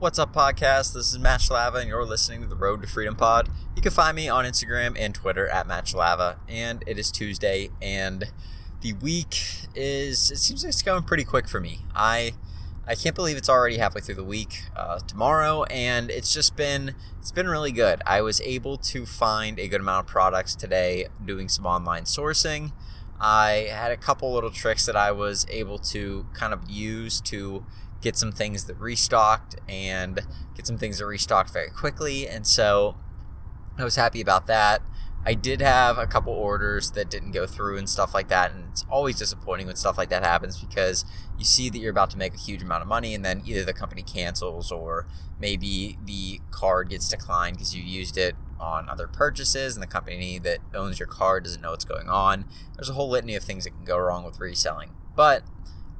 What's up, podcast? This is Match Lava, and you're listening to the Road to Freedom Pod. You can find me on Instagram and Twitter at Match Lava, and it is Tuesday, and the week is, it seems like it's going pretty quick for me. I I can't believe it's already halfway through the week uh, tomorrow, and it's just been it's been really good. I was able to find a good amount of products today doing some online sourcing. I had a couple little tricks that I was able to kind of use to get some things that restocked and get some things that restocked very quickly. And so I was happy about that. I did have a couple orders that didn't go through and stuff like that. And it's always disappointing when stuff like that happens because you see that you're about to make a huge amount of money and then either the company cancels or maybe the card gets declined because you used it on other purchases and the company that owns your card doesn't know what's going on. There's a whole litany of things that can go wrong with reselling. But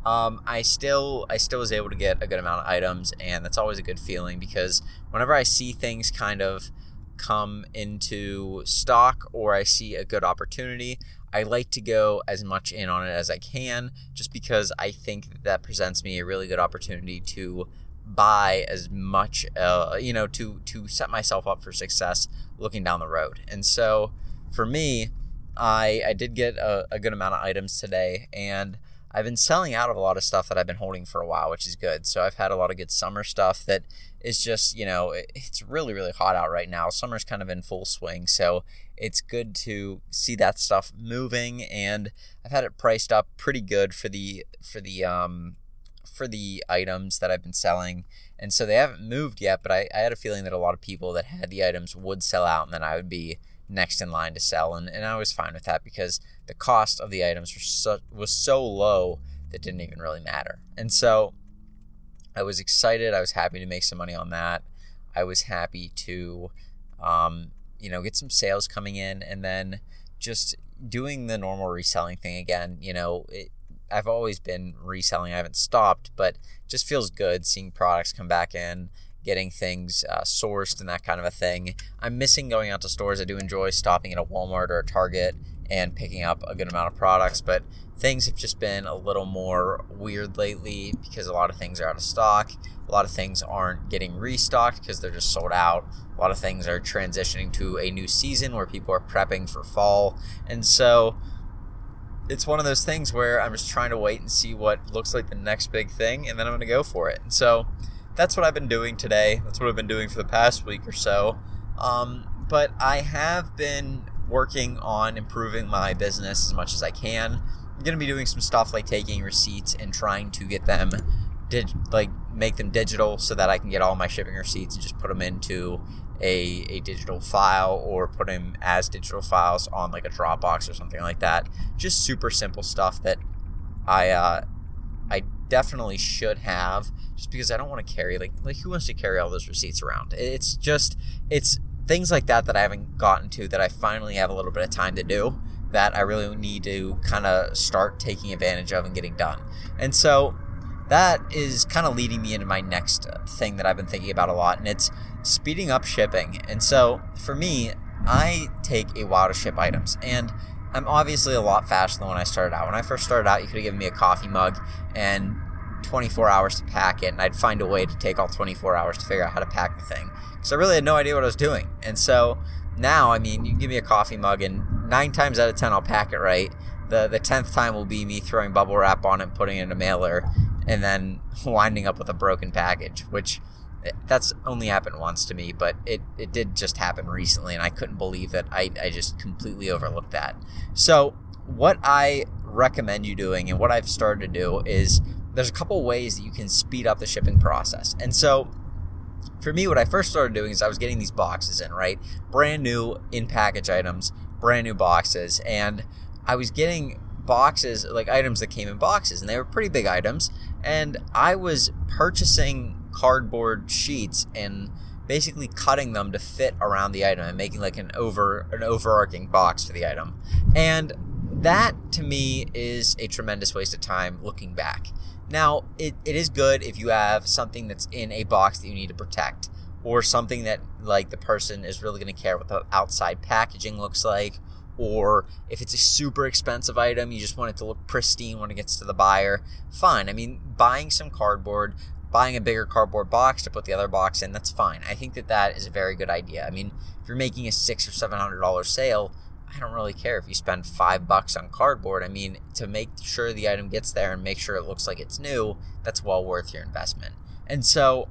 um, I still I still was able to get a good amount of items, and that's always a good feeling because whenever I see things kind of come into stock or I see a good opportunity, I like to go as much in on it as I can, just because I think that, presents me a really good opportunity to buy as much, uh, you know, to to set myself up for success looking down the road. And so, for me, I I did get a, a good amount of items today, and I've been selling out of a lot of stuff that I've been holding for a while, which is good. So I've had a lot of good summer stuff that is just, you know, it's really, really hot out right now. Summer's kind of in full swing. So it's good to see that stuff moving and I've had it priced up pretty good for the for the um for the items that I've been selling. And so they haven't moved yet, but I, I had a feeling that a lot of people that had the items would sell out and then I would be next in line to sell. And, and I was fine with that because the cost of the items so, was so low that didn't even really matter. And so I was excited. I was happy to make some money on that. I was happy to, um, you know, get some sales coming in and then just doing the normal reselling thing again. You know, it, I've always been reselling. I haven't stopped, but just feels good seeing products come back in getting things uh, sourced and that kind of a thing. I'm missing going out to stores. I do enjoy stopping at a Walmart or a Target and picking up a good amount of products, but things have just been a little more weird lately because a lot of things are out of stock. A lot of things aren't getting restocked because they're just sold out. A lot of things are transitioning to a new season where people are prepping for fall. And so it's one of those things where I'm just trying to wait and see what looks like the next big thing, and then I'm going to go for it. And so that's what I've been doing today. That's what I've been doing for the past week or so. Um, but I have been working on improving my business as much as I can. I'm going to be doing some stuff like taking receipts and trying to get them dig- like make them digital so that I can get all my shipping receipts and just put them into a, a digital file or put them as digital files on like a Dropbox or something like that. Just super simple stuff that I uh, definitely should have just because I don't want to carry like like who wants to carry all those receipts around? It's just it's things like that that I haven't gotten to that I finally have a little bit of time to do that I really need to kind of start taking advantage of and getting done. And so that is kind of leading me into my next thing that I've been thinking about a lot and it's speeding up shipping. And so for me, I take a while to ship items and I'm obviously a lot faster than when I started out. When I first started out, you could have given me a coffee mug and 24 hours to pack it, and I'd find a way to take all 24 hours to figure out how to pack the thing. Because I really had no idea what I was doing. And so now, I mean, you give me a coffee mug, and nine times out of 10, I'll pack it right. The, the 10th time will be me throwing bubble wrap on it, putting it in a mailer, and then winding up with a broken package, which that's only happened once to me, but it, it did just happen recently, and I couldn't believe that I, I just completely overlooked that. So, what I recommend you doing and what I've started to do is there's a couple ways that you can speed up the shipping process. And so for me, what I first started doing is I was getting these boxes in, right? Brand new in package items, brand new boxes. And I was getting boxes, like items that came in boxes, and they were pretty big items. And I was purchasing cardboard sheets and basically cutting them to fit around the item and making like an over an overarching box for the item. And that to me is a tremendous waste of time looking back. Now, it, it is good if you have something that's in a box that you need to protect, or something that like the person is really going to care what the outside packaging looks like, or if it's a super expensive item, you just want it to look pristine when it gets to the buyer. Fine. I mean, buying some cardboard, buying a bigger cardboard box to put the other box in, that's fine. I think that that is a very good idea. I mean, if you're making a six or seven hundred dollar sale, I don't really care if you spend five bucks on cardboard. I mean, to make sure the item gets there and make sure it looks like it's new, that's well worth your investment. And so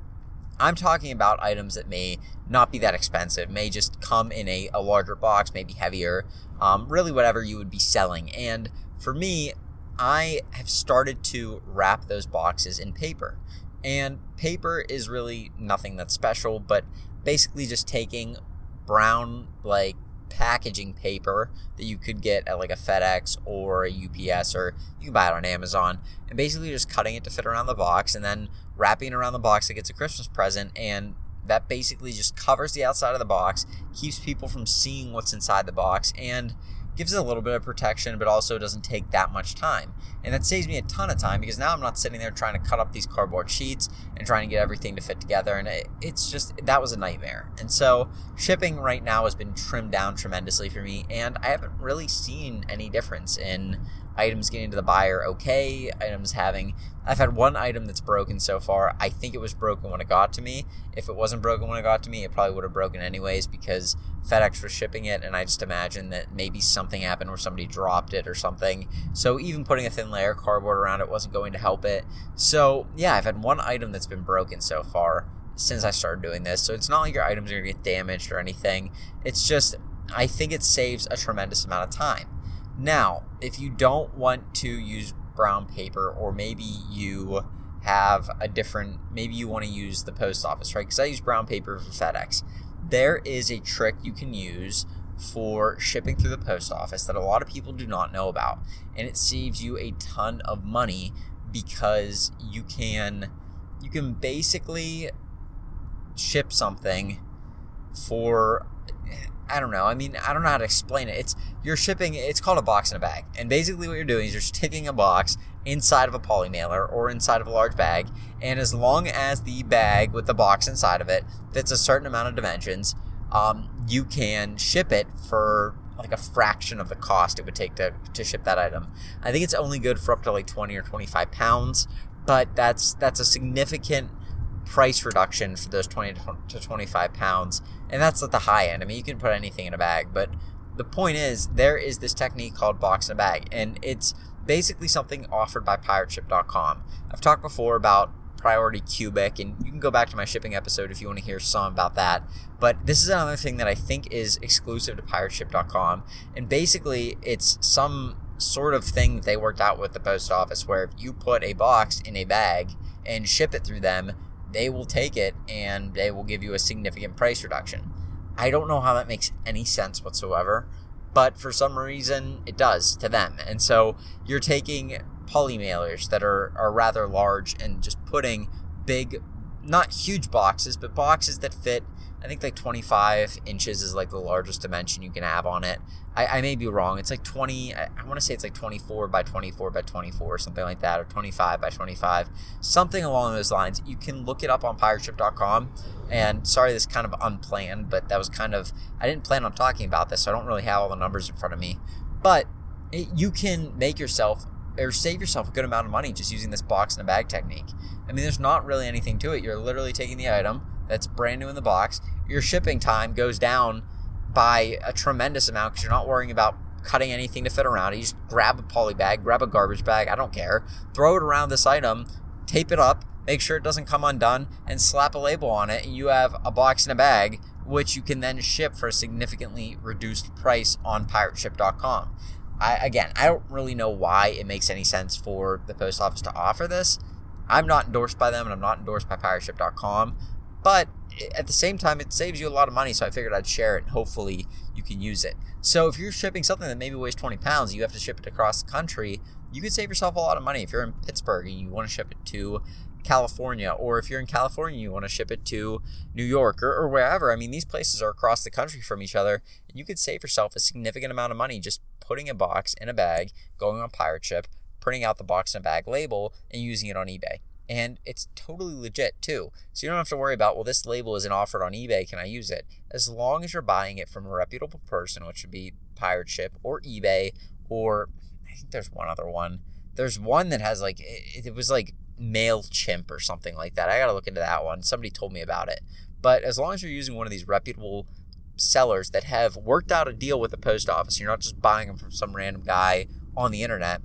I'm talking about items that may not be that expensive, may just come in a, a larger box, maybe heavier, um, really whatever you would be selling. And for me, I have started to wrap those boxes in paper. And paper is really nothing that's special, but basically just taking brown, like packaging paper that you could get at like a FedEx or a UPS or you can buy it on Amazon and basically just cutting it to fit around the box and then wrapping it around the box like it's a Christmas present and that basically just covers the outside of the box, keeps people from seeing what's inside the box and gives it a little bit of protection, but also doesn't take that much time. And that saves me a ton of time because now I'm not sitting there trying to cut up these cardboard sheets and trying to get everything to fit together. And it, it's just, that was a nightmare. And so shipping right now has been trimmed down tremendously for me. And I haven't really seen any difference in items getting to the buyer okay, items having. I've had one item that's broken so far. I think it was broken when it got to me. If it wasn't broken when it got to me, it probably would have broken anyways because FedEx was shipping it, and I just imagine that maybe something happened where somebody dropped it or something. So even putting a thin layer of cardboard around it wasn't going to help it. So yeah, I've had one item that's been broken so far since I started doing this. So it's not like your items are going to get damaged or anything. It's just, I think it saves a tremendous amount of time. Now, if you don't want to use brown paper, or maybe you have a different, maybe you want to use the post office, right? Because I use brown paper for FedEx. There is a trick you can use for shipping through the post office that a lot of people do not know about. And it saves you a ton of money because you can you can basically ship something for I don't know. I mean, I don't know how to explain it. It's you're shipping. It's called a box in a bag, and basically what you're doing is you're sticking a box inside of a poly mailer or inside of a large bag, and as long as the bag with the box inside of it fits a certain amount of dimensions, um, you can ship it for like a fraction of the cost it would take to, to ship that item. I think it's only good for up to like 20 or 25 pounds, but that's that's a significant price reduction for those 20 to 25 pounds. And that's at the high end. I mean, you can put anything in a bag, but the point is, there is this technique called box in a bag, and it's basically something offered by pirateship.com. I've talked before about priority cubic, and you can go back to my shipping episode if you want to hear some about that. But this is another thing that I think is exclusive to pirateship.com, and basically, it's some sort of thing that they worked out with the post office where if you put a box in a bag and ship it through them, they will take it and they will give you a significant price reduction. I don't know how that makes any sense whatsoever, but for some reason it does to them. And so you're taking poly mailers that are, are rather large and just putting big, not huge boxes, but boxes that fit I think like 25 inches is like the largest dimension you can have on it. I, I may be wrong. It's like 20, I, I want to say it's like 24 by 24 by 24 or something like that, or 25 by 25, something along those lines. You can look it up on pirateship.com. And sorry, this is kind of unplanned, but that was kind of, I didn't plan on talking about this, so I don't really have all the numbers in front of me. But it, you can make yourself or save yourself a good amount of money just using this box in a bag technique. I mean, there's not really anything to it. You're literally taking the item that's brand new in the box. Your shipping time goes down by a tremendous amount because you're not worrying about cutting anything to fit around it. You just grab a poly bag, grab a garbage bag, I don't care, throw it around this item, tape it up, make sure it doesn't come undone, and slap a label on it, and you have a box in a bag, which you can then ship for a significantly reduced price on pirateship.com. I, again, I don't really know why it makes any sense for the post office to offer this. I'm not endorsed by them, and I'm not endorsed by pirateship.com. But at the same time, it saves you a lot of money, so I figured I'd share it and hopefully you can use it. So if you're shipping something that maybe weighs 20 pounds, you have to ship it across the country, you could save yourself a lot of money. If you're in Pittsburgh and you want to ship it to California, or if you're in California, you want to ship it to New York or, or wherever. I mean, these places are across the country from each other, and you could save yourself a significant amount of money just putting a box in a bag, going on Pirate Ship, printing out the box in a bag label, and using it on eBay and it's totally legit too. So you don't have to worry about, well, this label isn't offered on eBay. Can I use it? As long as you're buying it from a reputable person, which would be Pirate Ship or eBay, or I think there's one other one. There's one that has like, it, it was like MailChimp or something like that. I got to look into that one. Somebody told me about it. But as long as you're using one of these reputable sellers that have worked out a deal with the post office, you're not just buying them from some random guy on the internet,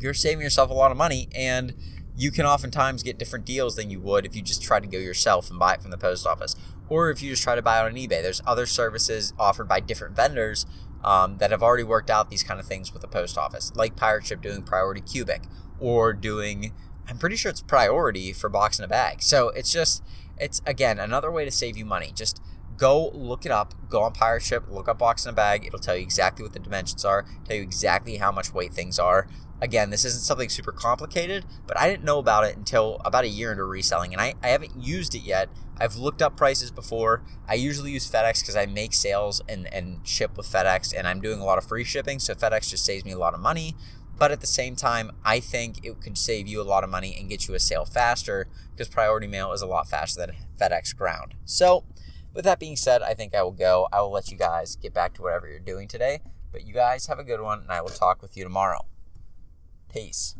you're saving yourself a lot of money and you can oftentimes get different deals than you would if you just try to go yourself and buy it from the post office or if you just try to buy it on ebay there's other services offered by different vendors um, that have already worked out these kind of things with the post office like pirate ship doing priority cubic or doing i'm pretty sure it's priority for box in a bag so it's just it's again another way to save you money just go look it up go on pirate ship look up box in a bag it'll tell you exactly what the dimensions are tell you exactly how much weight things are Again, this isn't something super complicated, but I didn't know about it until about a year into reselling, and I, I haven't used it yet. I've looked up prices before. I usually use FedEx because I make sales and, and ship with FedEx, and I'm doing a lot of free shipping, so FedEx just saves me a lot of money. But at the same time, I think it could save you a lot of money and get you a sale faster because priority mail is a lot faster than FedEx ground. So, with that being said, I think I will go. I will let you guys get back to whatever you're doing today. But you guys have a good one, and I will talk with you tomorrow. Peace.